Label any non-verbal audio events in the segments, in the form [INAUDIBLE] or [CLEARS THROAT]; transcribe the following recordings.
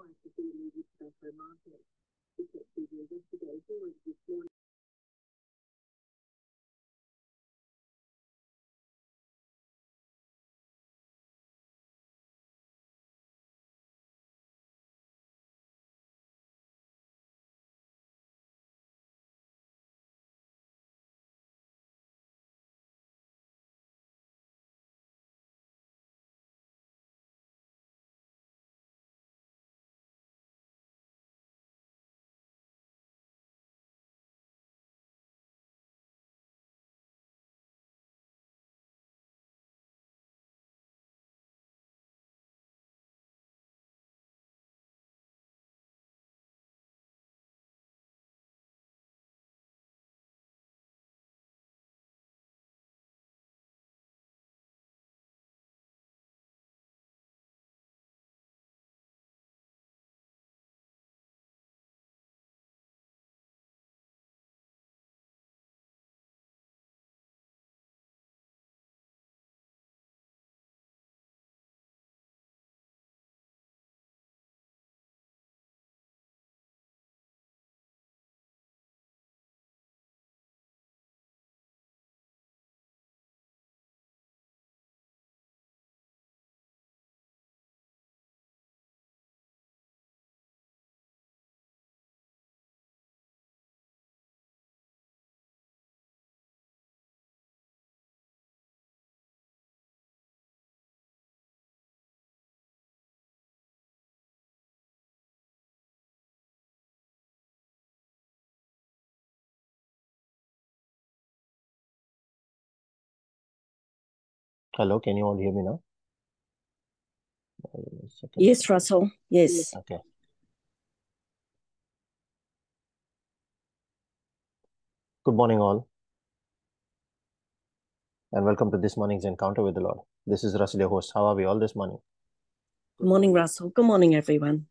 wife has been moved to Metro Market. Detectives are investigating whether this morning. Hello, can you all hear me now? Uh. Yes, Russell. Yes. Okay. Good morning, all, and welcome to this morning's encounter with the Lord. This is Russell, your host. How are we all this morning? Good morning, Russell. Good morning, everyone.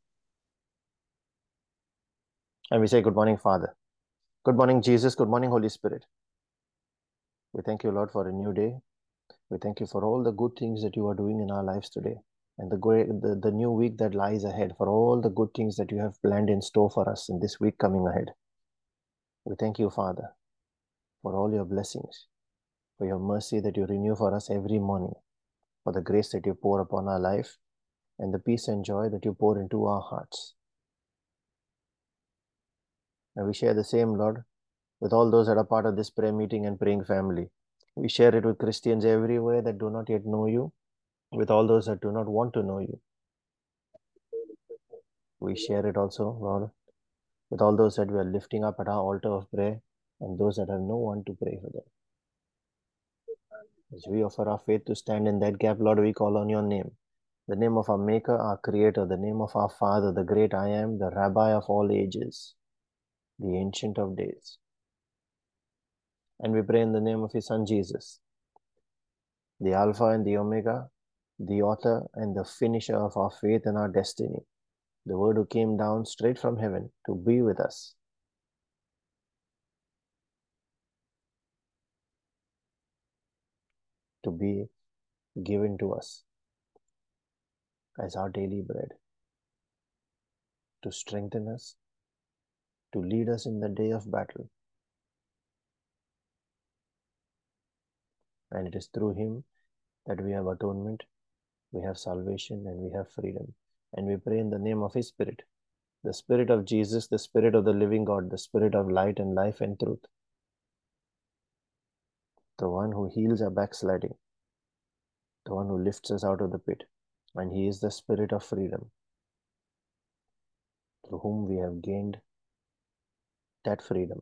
And we say, Good morning, Father. Good morning, Jesus. Good morning, Holy Spirit. We thank you, Lord, for a new day. We thank you for all the good things that you are doing in our lives today and the, great, the, the new week that lies ahead, for all the good things that you have planned in store for us in this week coming ahead. We thank you, Father, for all your blessings, for your mercy that you renew for us every morning, for the grace that you pour upon our life, and the peace and joy that you pour into our hearts. And we share the same, Lord, with all those that are part of this prayer meeting and praying family. We share it with Christians everywhere that do not yet know you, with all those that do not want to know you. We share it also, Lord, with all those that we are lifting up at our altar of prayer and those that have no one to pray for them. As we offer our faith to stand in that gap, Lord, we call on your name, the name of our Maker, our Creator, the name of our Father, the great I am, the Rabbi of all ages, the Ancient of Days. And we pray in the name of His Son Jesus, the Alpha and the Omega, the author and the finisher of our faith and our destiny, the Word who came down straight from heaven to be with us. To be given to us as our daily bread, to strengthen us, to lead us in the day of battle. And it is through Him that we have atonement, we have salvation, and we have freedom. And we pray in the name of His Spirit, the Spirit of Jesus, the Spirit of the living God, the Spirit of light and life and truth, the one who heals our backsliding, the one who lifts us out of the pit, and He is the Spirit of freedom, through whom we have gained that freedom.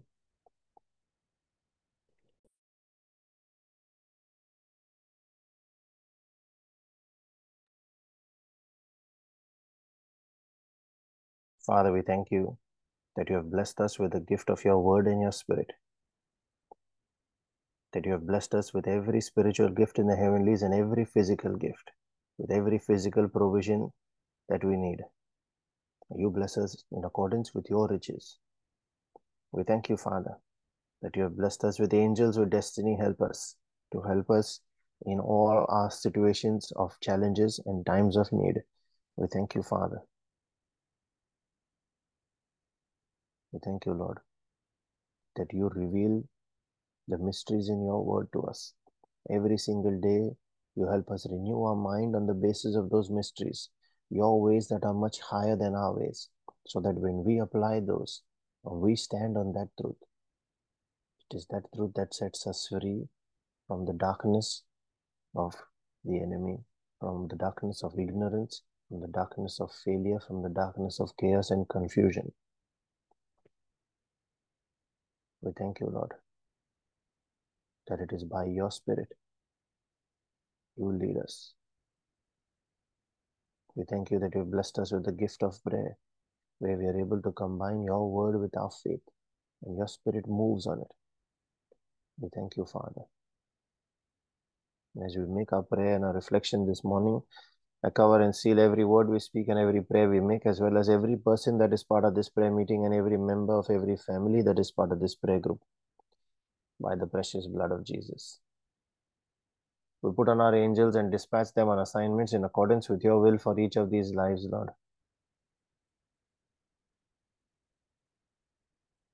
Father, we thank you that you have blessed us with the gift of your word and your spirit. That you have blessed us with every spiritual gift in the heavenlies and every physical gift, with every physical provision that we need. You bless us in accordance with your riches. We thank you, Father, that you have blessed us with angels with destiny helpers to help us in all our situations of challenges and times of need. We thank you, Father. We thank you, Lord, that you reveal the mysteries in your word to us. Every single day, you help us renew our mind on the basis of those mysteries, your ways that are much higher than our ways, so that when we apply those, we stand on that truth. It is that truth that sets us free from the darkness of the enemy, from the darkness of ignorance, from the darkness of failure, from the darkness of chaos and confusion. We thank you, Lord, that it is by your Spirit you lead us. We thank you that you've blessed us with the gift of prayer, where we are able to combine your word with our faith, and your Spirit moves on it. We thank you, Father. As we make our prayer and our reflection this morning, cover and seal every word we speak and every prayer we make, as well as every person that is part of this prayer meeting and every member of every family that is part of this prayer group by the precious blood of Jesus. We put on our angels and dispatch them on assignments in accordance with your will for each of these lives, Lord.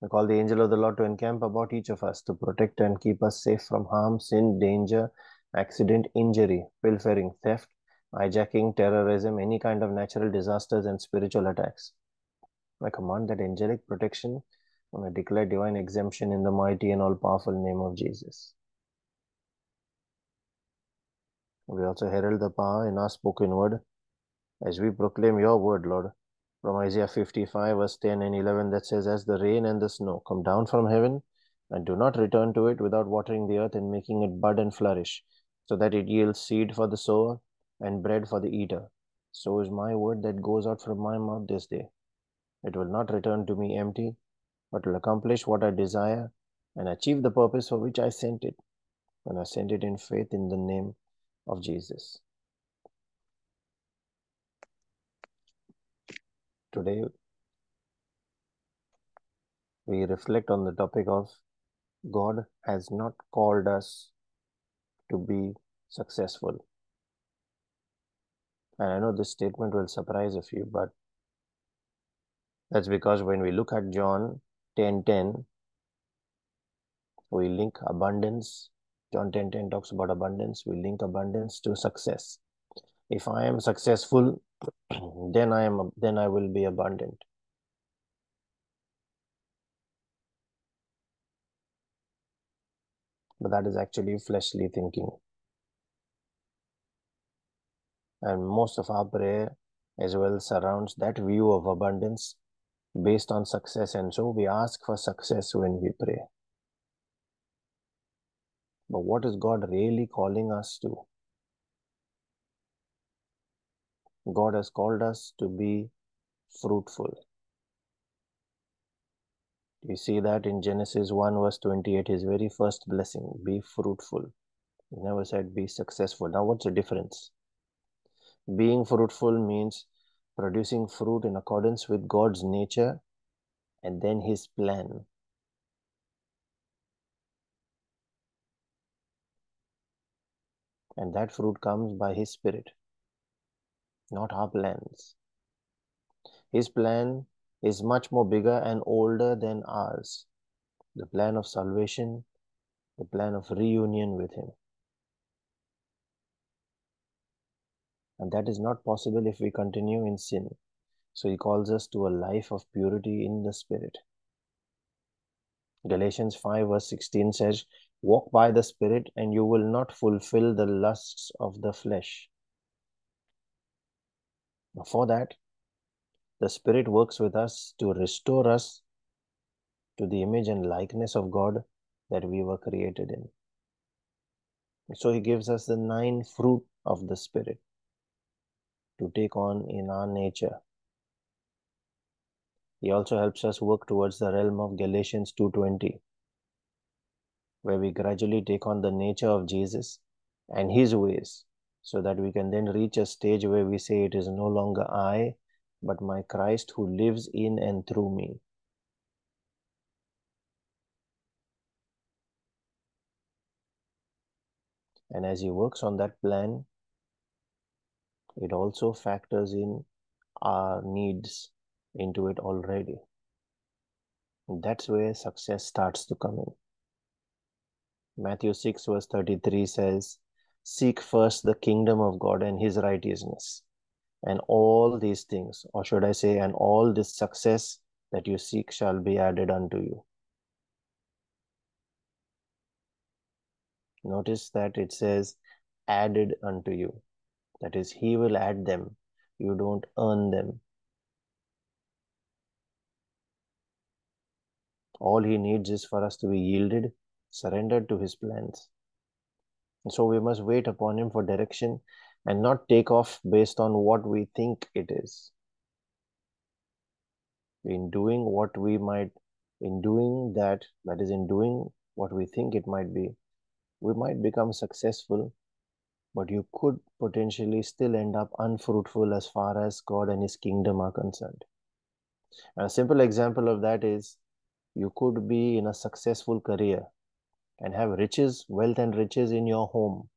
We call the angel of the Lord to encamp about each of us to protect and keep us safe from harm, sin, danger, accident, injury, pilfering, theft, hijacking, terrorism, any kind of natural disasters and spiritual attacks. I command that angelic protection and I declare divine exemption in the mighty and all powerful name of Jesus. We also herald the power in our spoken word as we proclaim your word, Lord. From Isaiah 55, verse 10 and 11, that says, As the rain and the snow come down from heaven and do not return to it without watering the earth and making it bud and flourish, so that it yields seed for the sower and bread for the eater. So is my word that goes out from my mouth this day. It will not return to me empty, but will accomplish what I desire and achieve the purpose for which I sent it. And I sent it in faith in the name of Jesus. Today, we reflect on the topic of God has not called us to be successful. And I know this statement will surprise a few, but that's because when we look at John 10 10, we link abundance. John 10 10 talks about abundance. We link abundance to success. If I am successful, [CLEARS THROAT] then I am then I will be abundant. But that is actually fleshly thinking. And most of our prayer as well surrounds that view of abundance based on success. And so we ask for success when we pray. But what is God really calling us to? God has called us to be fruitful. You see that in Genesis 1, verse 28, his very first blessing be fruitful. He never said be successful. Now, what's the difference? Being fruitful means producing fruit in accordance with God's nature and then his plan. And that fruit comes by his spirit, not our plans. His plan is much more bigger and older than ours. The plan of salvation, the plan of reunion with him. And that is not possible if we continue in sin. So he calls us to a life of purity in the spirit. Galatians 5 verse 16 says, Walk by the Spirit, and you will not fulfill the lusts of the flesh. For that, the Spirit works with us to restore us to the image and likeness of God that we were created in. So He gives us the nine fruit of the Spirit to take on in our nature. He also helps us work towards the realm of Galatians 2:20 where we gradually take on the nature of Jesus and his ways so that we can then reach a stage where we say it is no longer I but my Christ who lives in and through me. And as he works on that plan, it also factors in our needs into it already. That's where success starts to come in. Matthew 6, verse 33 says, Seek first the kingdom of God and his righteousness. And all these things, or should I say, and all this success that you seek shall be added unto you. Notice that it says, added unto you. That is, he will add them. You don't earn them. All he needs is for us to be yielded, surrendered to his plans. And so we must wait upon him for direction and not take off based on what we think it is. In doing what we might, in doing that, that is, in doing what we think it might be, we might become successful, but you could potentially still end up unfruitful as far as God and His kingdom are concerned. And a simple example of that is you could be in a successful career and have riches, wealth, and riches in your home.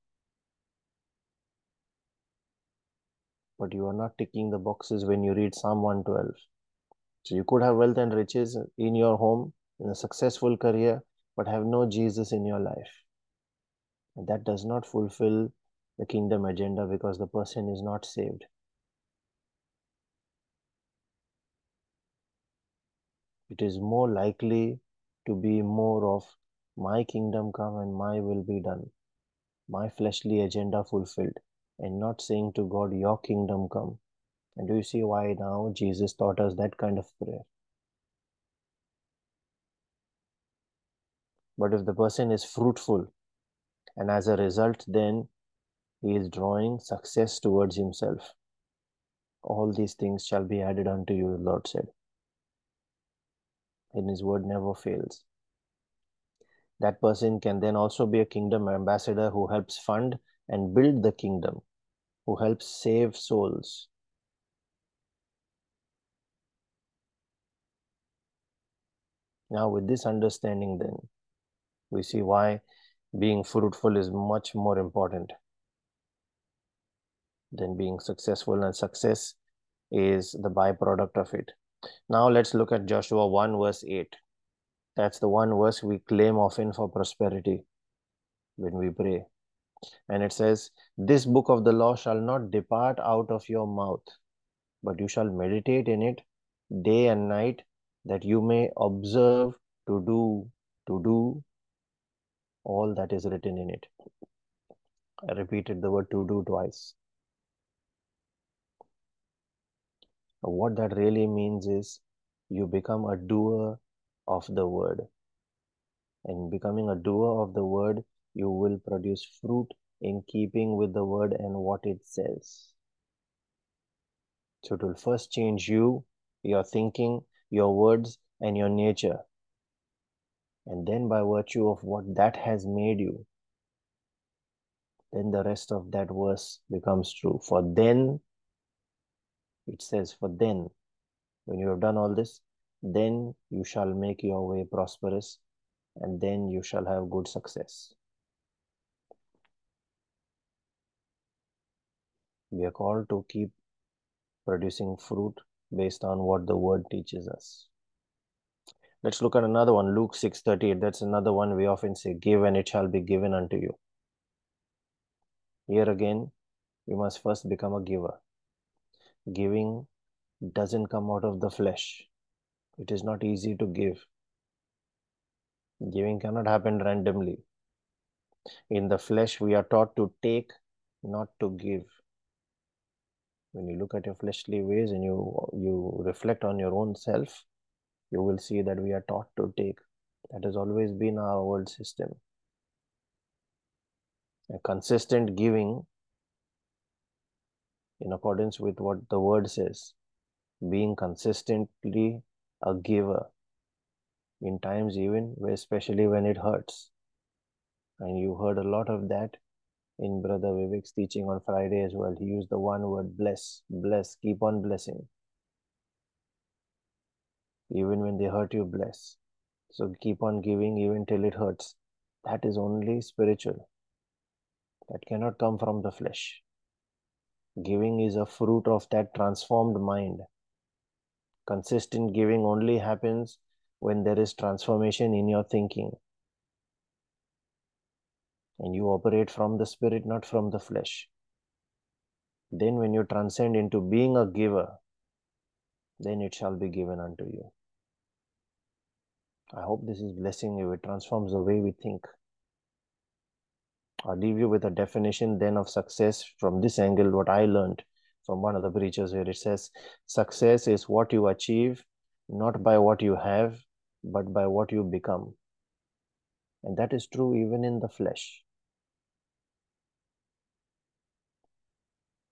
But you are not ticking the boxes when you read Psalm 112. So you could have wealth and riches in your home, in a successful career, but have no Jesus in your life. And that does not fulfill the kingdom agenda because the person is not saved. It is more likely to be more of my kingdom come and my will be done, my fleshly agenda fulfilled, and not saying to God, Your kingdom come. And do you see why now Jesus taught us that kind of prayer? But if the person is fruitful, and as a result, then he is drawing success towards himself. All these things shall be added unto you, the Lord said. And his word never fails. That person can then also be a kingdom ambassador who helps fund and build the kingdom, who helps save souls. Now, with this understanding, then, we see why being fruitful is much more important than being successful, and success is the byproduct of it. Now, let's look at Joshua 1, verse 8. That's the one verse we claim often for prosperity when we pray. And it says, This book of the law shall not depart out of your mouth, but you shall meditate in it day and night, that you may observe to do, to do all that is written in it. I repeated the word to do twice. What that really means is you become a doer of the word. And becoming a doer of the word, you will produce fruit in keeping with the word and what it says. So it will first change you, your thinking, your words, and your nature. And then, by virtue of what that has made you, then the rest of that verse becomes true. For then, it says, For then, when you have done all this, then you shall make your way prosperous, and then you shall have good success. We are called to keep producing fruit based on what the word teaches us. Let's look at another one, Luke 6:38. That's another one we often say, Give and it shall be given unto you. Here again, you must first become a giver. Giving doesn't come out of the flesh. It is not easy to give. Giving cannot happen randomly. In the flesh, we are taught to take, not to give. When you look at your fleshly ways and you you reflect on your own self, you will see that we are taught to take. That has always been our world system. A consistent giving in accordance with what the word says, being consistently a giver in times even especially when it hurts. And you heard a lot of that in Brother Vivek's teaching on Friday as well. He used the one word bless, bless, keep on blessing. Even when they hurt you, bless. So keep on giving even till it hurts. That is only spiritual. That cannot come from the flesh. Giving is a fruit of that transformed mind. Consistent giving only happens when there is transformation in your thinking and you operate from the spirit, not from the flesh. Then, when you transcend into being a giver, then it shall be given unto you. I hope this is blessing you. It transforms the way we think. I'll leave you with a definition then of success from this angle, what I learned from one of the preachers where it says, success is what you achieve, not by what you have, but by what you become. And that is true even in the flesh.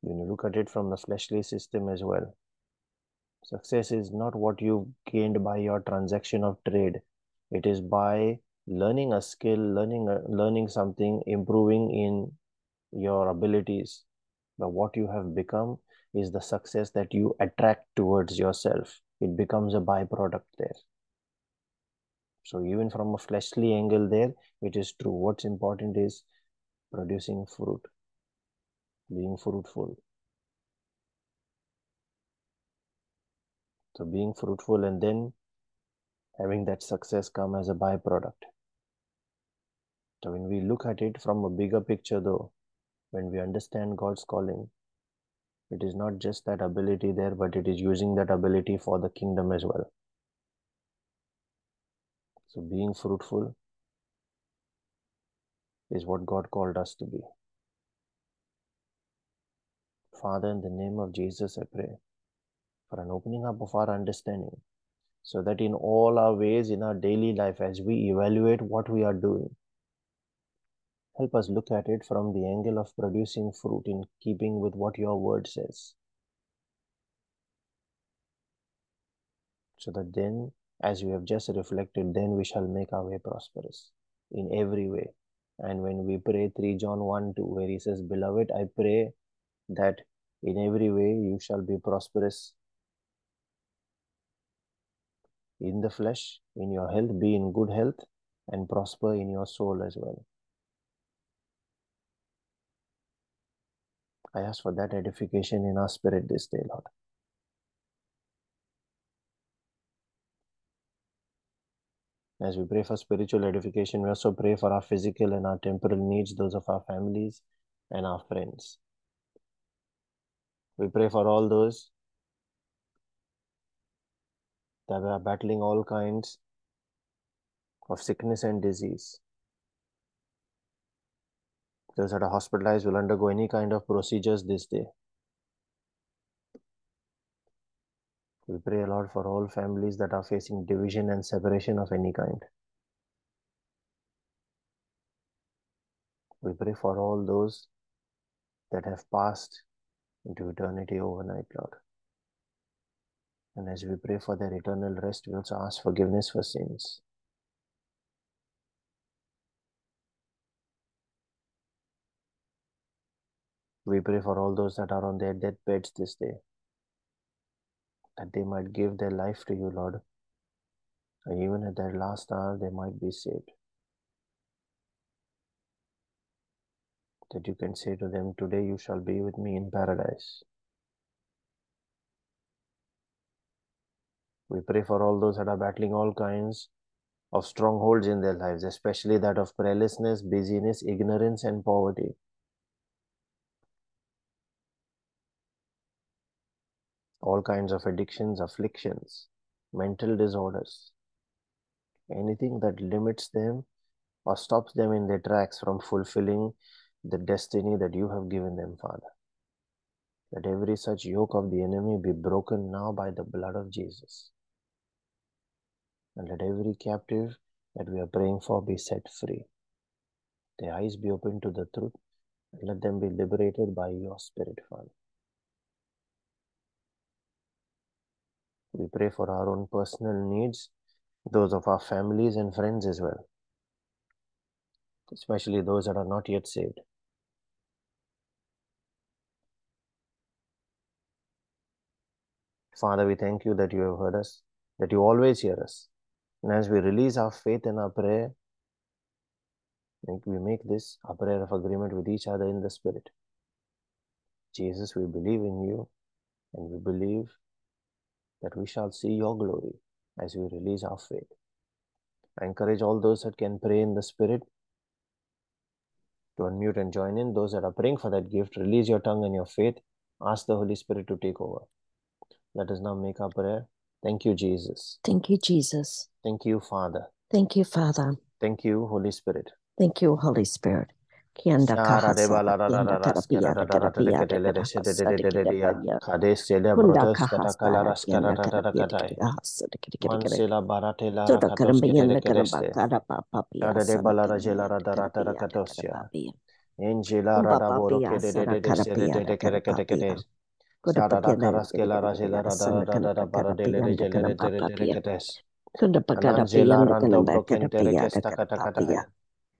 When you look at it from the fleshly system as well, success is not what you gained by your transaction of trade. It is by learning a skill, learning learning something, improving in your abilities. But what you have become is the success that you attract towards yourself. It becomes a byproduct there. So even from a fleshly angle there, it is true. What's important is producing fruit, being fruitful. So being fruitful and then having that success come as a byproduct. So when we look at it from a bigger picture though, when we understand God's calling, it is not just that ability there, but it is using that ability for the kingdom as well. So being fruitful is what God called us to be. Father, in the name of Jesus, I pray for an opening up of our understanding so that in all our ways in our daily life, as we evaluate what we are doing, help us look at it from the angle of producing fruit in keeping with what your word says. So that then, as we have just reflected, then we shall make our way prosperous in every way. And when we pray 3 John 1 2, where he says, Beloved, I pray that in every way you shall be prosperous in the flesh, in your health, be in good health, and prosper in your soul as well. I ask for that edification in our spirit this day, Lord. As we pray for spiritual edification, we also pray for our physical and our temporal needs, those of our families and our friends. We pray for all those that are battling all kinds of sickness and disease. Those that are hospitalized will undergo any kind of procedures this day. We pray, Lord, for all families that are facing division and separation of any kind. We pray for all those that have passed into eternity overnight, Lord. And as we pray for their eternal rest, we also ask forgiveness for sins. We pray for all those that are on their deathbeds this day, that they might give their life to you, Lord. And even at their last hour, they might be saved. That you can say to them, Today you shall be with me in paradise. We pray for all those that are battling all kinds of strongholds in their lives, especially that of prayerlessness, busyness, ignorance, and poverty. All kinds of addictions, afflictions, mental disorders, anything that limits them or stops them in their tracks from fulfilling the destiny that you have given them, Father. Let every such yoke of the enemy be broken now by the blood of Jesus. And let every captive that we are praying for be set free. Their eyes be opened to the truth, and let them be liberated by your Spirit, Father. We pray for our own personal needs, those of our families and friends as well, especially those that are not yet saved. Father, we thank you that you have heard us, that you always hear us. And as we release our faith and our prayer, we make this a prayer of agreement with each other in the Spirit. Jesus, we believe in you and we believe that we shall see your glory as we release our faith. I encourage all those that can pray in the Spirit to unmute and join in. Those that are praying for that gift, release your tongue and your faith. Ask the Holy Spirit to take over. Let us now make our prayer. Thank you, Jesus. Thank you, Jesus. Thank you, Father. Thank you, Father. Thank you, Holy Spirit. Thank you, Holy Spirit. Kianda kahasa kianda terapia terapia kahasa terapia kunda kahasa kianda terapia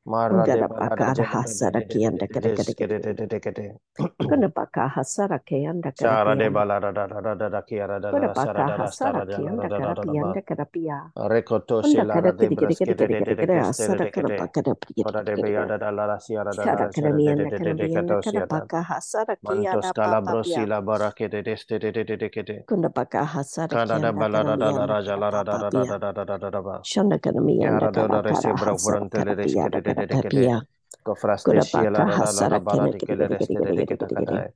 Gada baka rahasa kian da kada kada kian de sara kian sara sara kian Patapia, Kurapaka Hasarakinekata,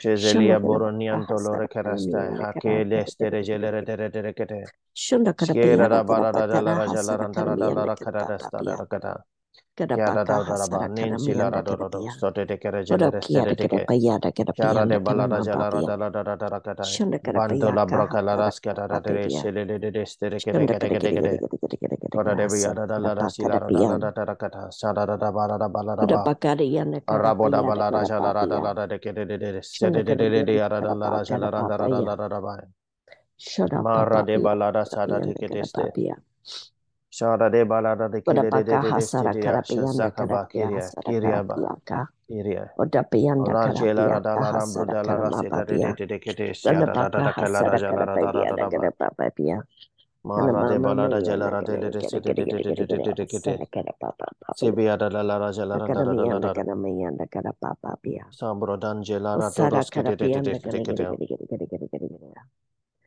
Chezelia Boronianto Lorekarasta, Hake Lestere Gelere Derecate, Shundakara Barada Rajalarantara Rakata. Shundakara Bandola Brocalaras Catara de Sele de Destere Mara rada balada sada de kedeste. Sada de balada de kedeste. Sakaba kiria kiria ba. Iria. Oda pian da kala pian da kala sada kala ba pian. Sada kala sada kala pian da kala ba pian. Marade balada gelara de de de de de de de de de de de Sibia da la la la gelara da da da da da Sabro dan gelara de de de de de de de de de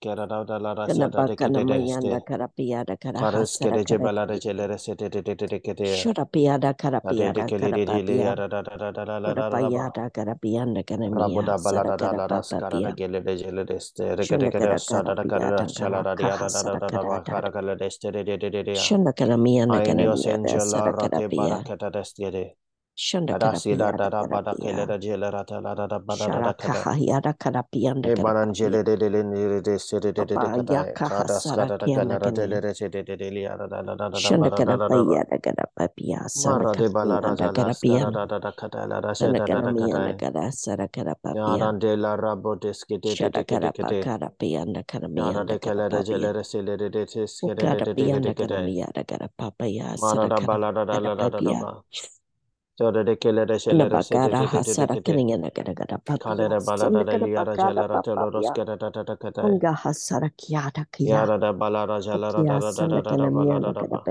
Kanabakanamayan Karapiada Paras Karahasara Shanda Kalabagara hasara kiringa nagara gara Kalera balara yara jalara teloros kera da da da kata. Unga hasara kiara kiya. Yara da balara jalara da da da da da balara da ba.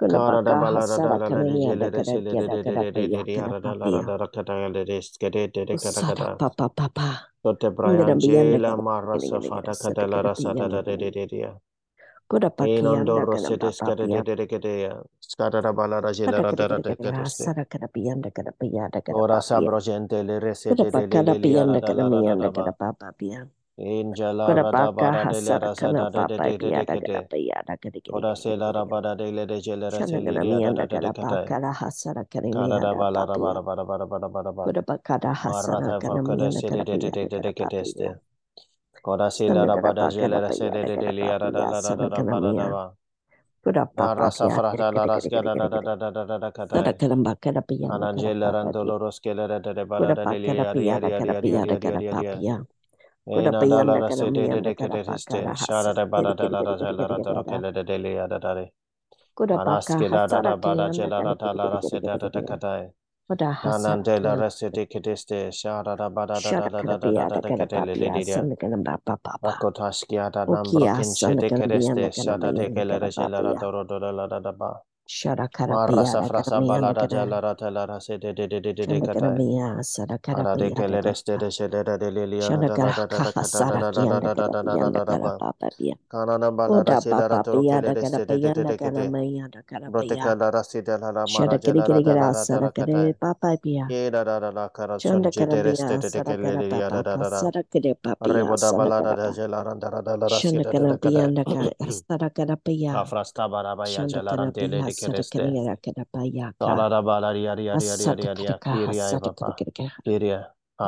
Kara da balara da da da jelere jelere de de de de Tote de de de. Gue dapat kada da kada papa pian. Scarara balara gelara dara de kada kada pian da kada pian da kada. Ora kada gente le rese de le kada pian da kada mian da kada papa pian. In jala rada bara de le rasa da de de de de de de. Ora se la rabara de le de gele rese le mian da kada papa kada hasara kada mian. Kada balara kada bara bara bara bara bara. Kada kada hasara kada mian da kada. Ora kada de de kada. Good kiri ja la kiri ra kiri da ro ke kiri. le de de li ya da da re Kuda baka Araske la da da hasara ba da kiyanda jela kana da da la ra kiri se kiri da kiri da da kiri. katai. Kuda hasara Nanan de la kiyanda ra se de kiteste sha da da ba da da da shara da kana da da da biya da da da kana kate le le papiya di dia. sana kana ba ba ba ba. Rakotaskia da nam Ukiya brokin sana shete kana biya da kereste kana shada de biya da kelere kana shela ra papiya. doro doro la da da ba. Shara kana biya Marasa frasa balada kana. jala ra tela ra se de de de de de de Shana kana katai. biya sana kana Ara de biya da kelere ste kana. de shede de de lilia da Shana da kana da da da da kata da kahasara da da da kiyanda da da kana da da biya da da da da kana ba. ba ba Kana na balada Oda shela ra papa toro paya da kelere kada ste de de de de kete. maya da kada Brote kala ra de la la mara Shada kiri jela ra kiri da kira la ra da asara la kiri katai. papa paya. Ye da da da la kara son Shanda kada reste de de asara kada da da da da. kasara kiri papa Rebo da asara da pa. jela ra da da da la ra si Shanda de de de biya katai. da kada asara kada paya. Afrasta barabaya Shanda kada jalarantele biya de asara kiri kereste. kada.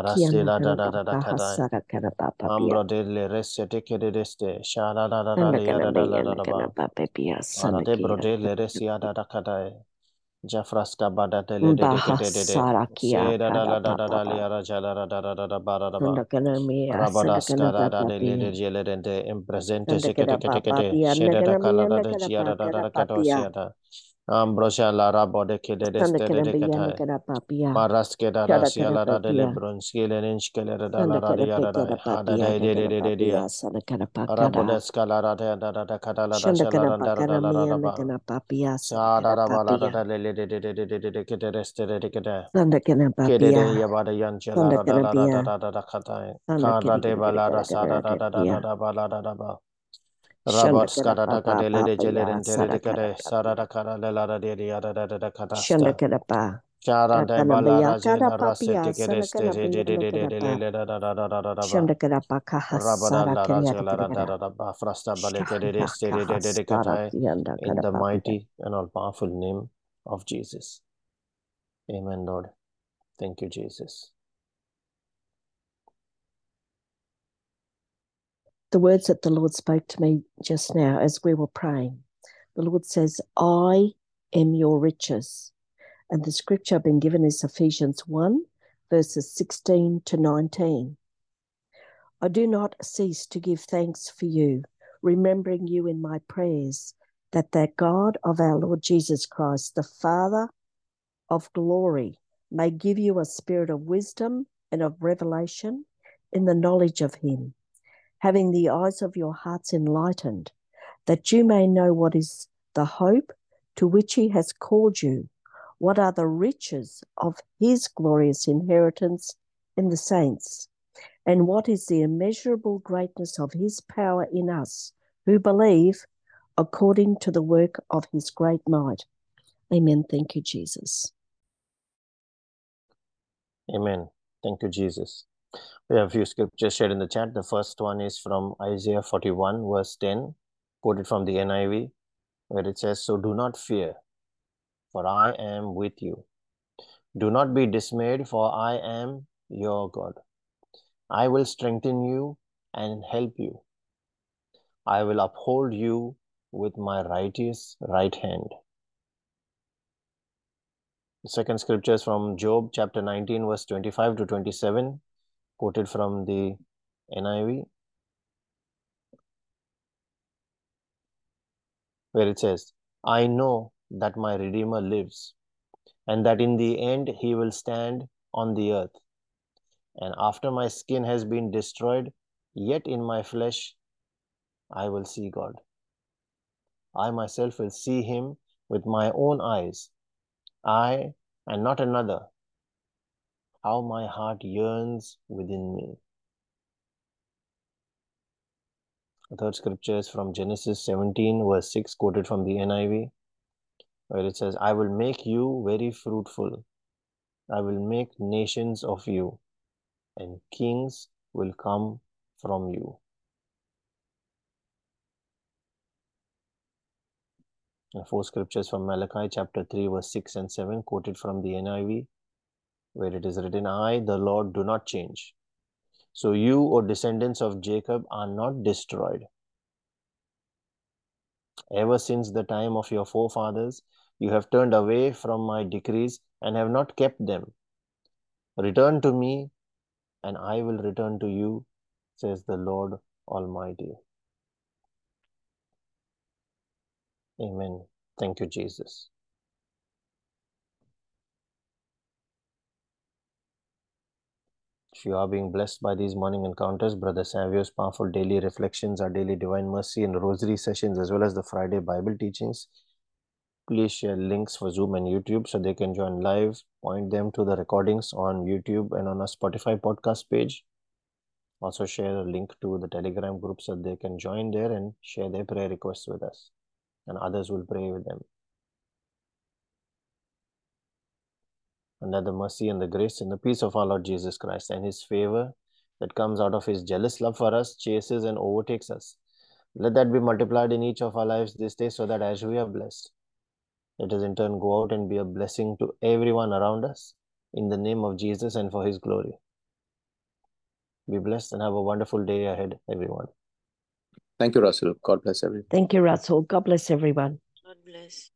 Kiyana Arastela da kada da da da papa kadai. asara kada. Ambro de le reste de kedeste. Shara da da da Shanda le kada yada da da da da da kada ba. papa paya. Ara de bro de le resi yada da kadai. Jafraska bada de le de de de de. Se da da da da da le pa. yara jala da da da da da ba da da ba. Mi Rabadaska asandakana da da de le de jele de de impresente se kete Sandakana kete papa kete. pia. Shede da mi kala da de andakana jiada da da pakana da kato papia. Ambrosia la rabo de kede de ste de Sandakana de pia katai. andakana papia. Maraske da da Shadakana siala da de papia. lebronski le ninskele da da la da Sandakana da da da pikana hada papia. de de de de de de papia. Sandakana pakana. Rabodeska la da da da kada la da shala Shandakana da da pakana da da mi da ba andakana papia. sa da Sandakana da ba la da papia. da le le de de de de de de de kede reste de de kede kede de ya ba da yan chala da da da da da da kata ka da de ba la kiri sa da da da da da ba la da da ba Rabodeska Shandakana da da papa kade le de jele papia. den de de Sadakana kede sa da papia. da kada le la da de de ya da da da da kada sta Shandakana pa. Shara de Takana balara baya kada jela rase papia. tikereste Sanakana de de baya de de de nakana de le pa. le da da da da da da da ba. Shandakana pa Rabada kahasara la kariya rajela da da takana. da da ba. Frasta baleke de de Shahya ste de de de de kahasara katai. kiyanda In the mighty and all powerful name of Jesus. Amen, Lord. Thank you, Jesus. The words that the Lord spoke to me just now as we were praying. The Lord says, I am your riches. And the scripture I've been given is Ephesians 1, verses 16 to 19. I do not cease to give thanks for you, remembering you in my prayers, that the God of our Lord Jesus Christ, the Father of glory, may give you a spirit of wisdom and of revelation in the knowledge of him, having the eyes of your hearts enlightened, that you may know what is the hope to which he has called you, what are the riches of his glorious inheritance in the saints and what is the immeasurable greatness of his power in us who believe according to the work of his great might. Amen. Thank you, Jesus. Amen. Thank you, Jesus. We have a few scriptures shared in the chat. The first one is from Isaiah 41, verse 10, quoted from the NIV, where it says, So do not fear, for I am with you. Do not be dismayed, for I am your God. I will strengthen you and help you. I will uphold you with my righteous right hand. The second scripture is from Job chapter 19, verse 25 to 27, quoted from the NIV, where it says, I know that my Redeemer lives, and that in the end he will stand on the earth. And after my skin has been destroyed, yet in my flesh I will see God. I myself will see him with my own eyes, I and not another. How my heart yearns within me. The third scripture is from Genesis 17, verse 6, quoted from the NIV, where it says, I will make you very fruitful. I will make nations of you, and kings will come from you. And four scriptures from Malachi chapter 3, verse 6 and 7, quoted from the NIV, where it is written, I, the Lord, do not change. So you, O descendants of Jacob, are not destroyed. Ever since the time of your forefathers, you have turned away from my decrees and have not kept them. Return to me, and I will return to you, says the Lord Almighty. Amen. Thank you, Jesus. If you are being blessed by these morning encounters, Brother Savio's powerful daily reflections, our daily divine mercy and rosary sessions, as well as the Friday Bible teachings, please share links for Zoom and YouTube so they can join live. Point them to the recordings on YouTube and on our Spotify podcast page. Also, share a link to the Telegram group so they can join there and share their prayer requests with us, and others will pray with them. And that the mercy and the grace and the peace of our Lord Jesus Christ and his favor that comes out of his jealous love for us chases and overtakes us. Let that be multiplied in each of our lives this day so that as we are blessed, let us in turn go out and be a blessing to everyone around us in the name of Jesus and for his glory. Be blessed and have a wonderful day ahead, everyone. Thank you, Russell. God bless everyone. Thank you, Russell. God bless everyone. God bless.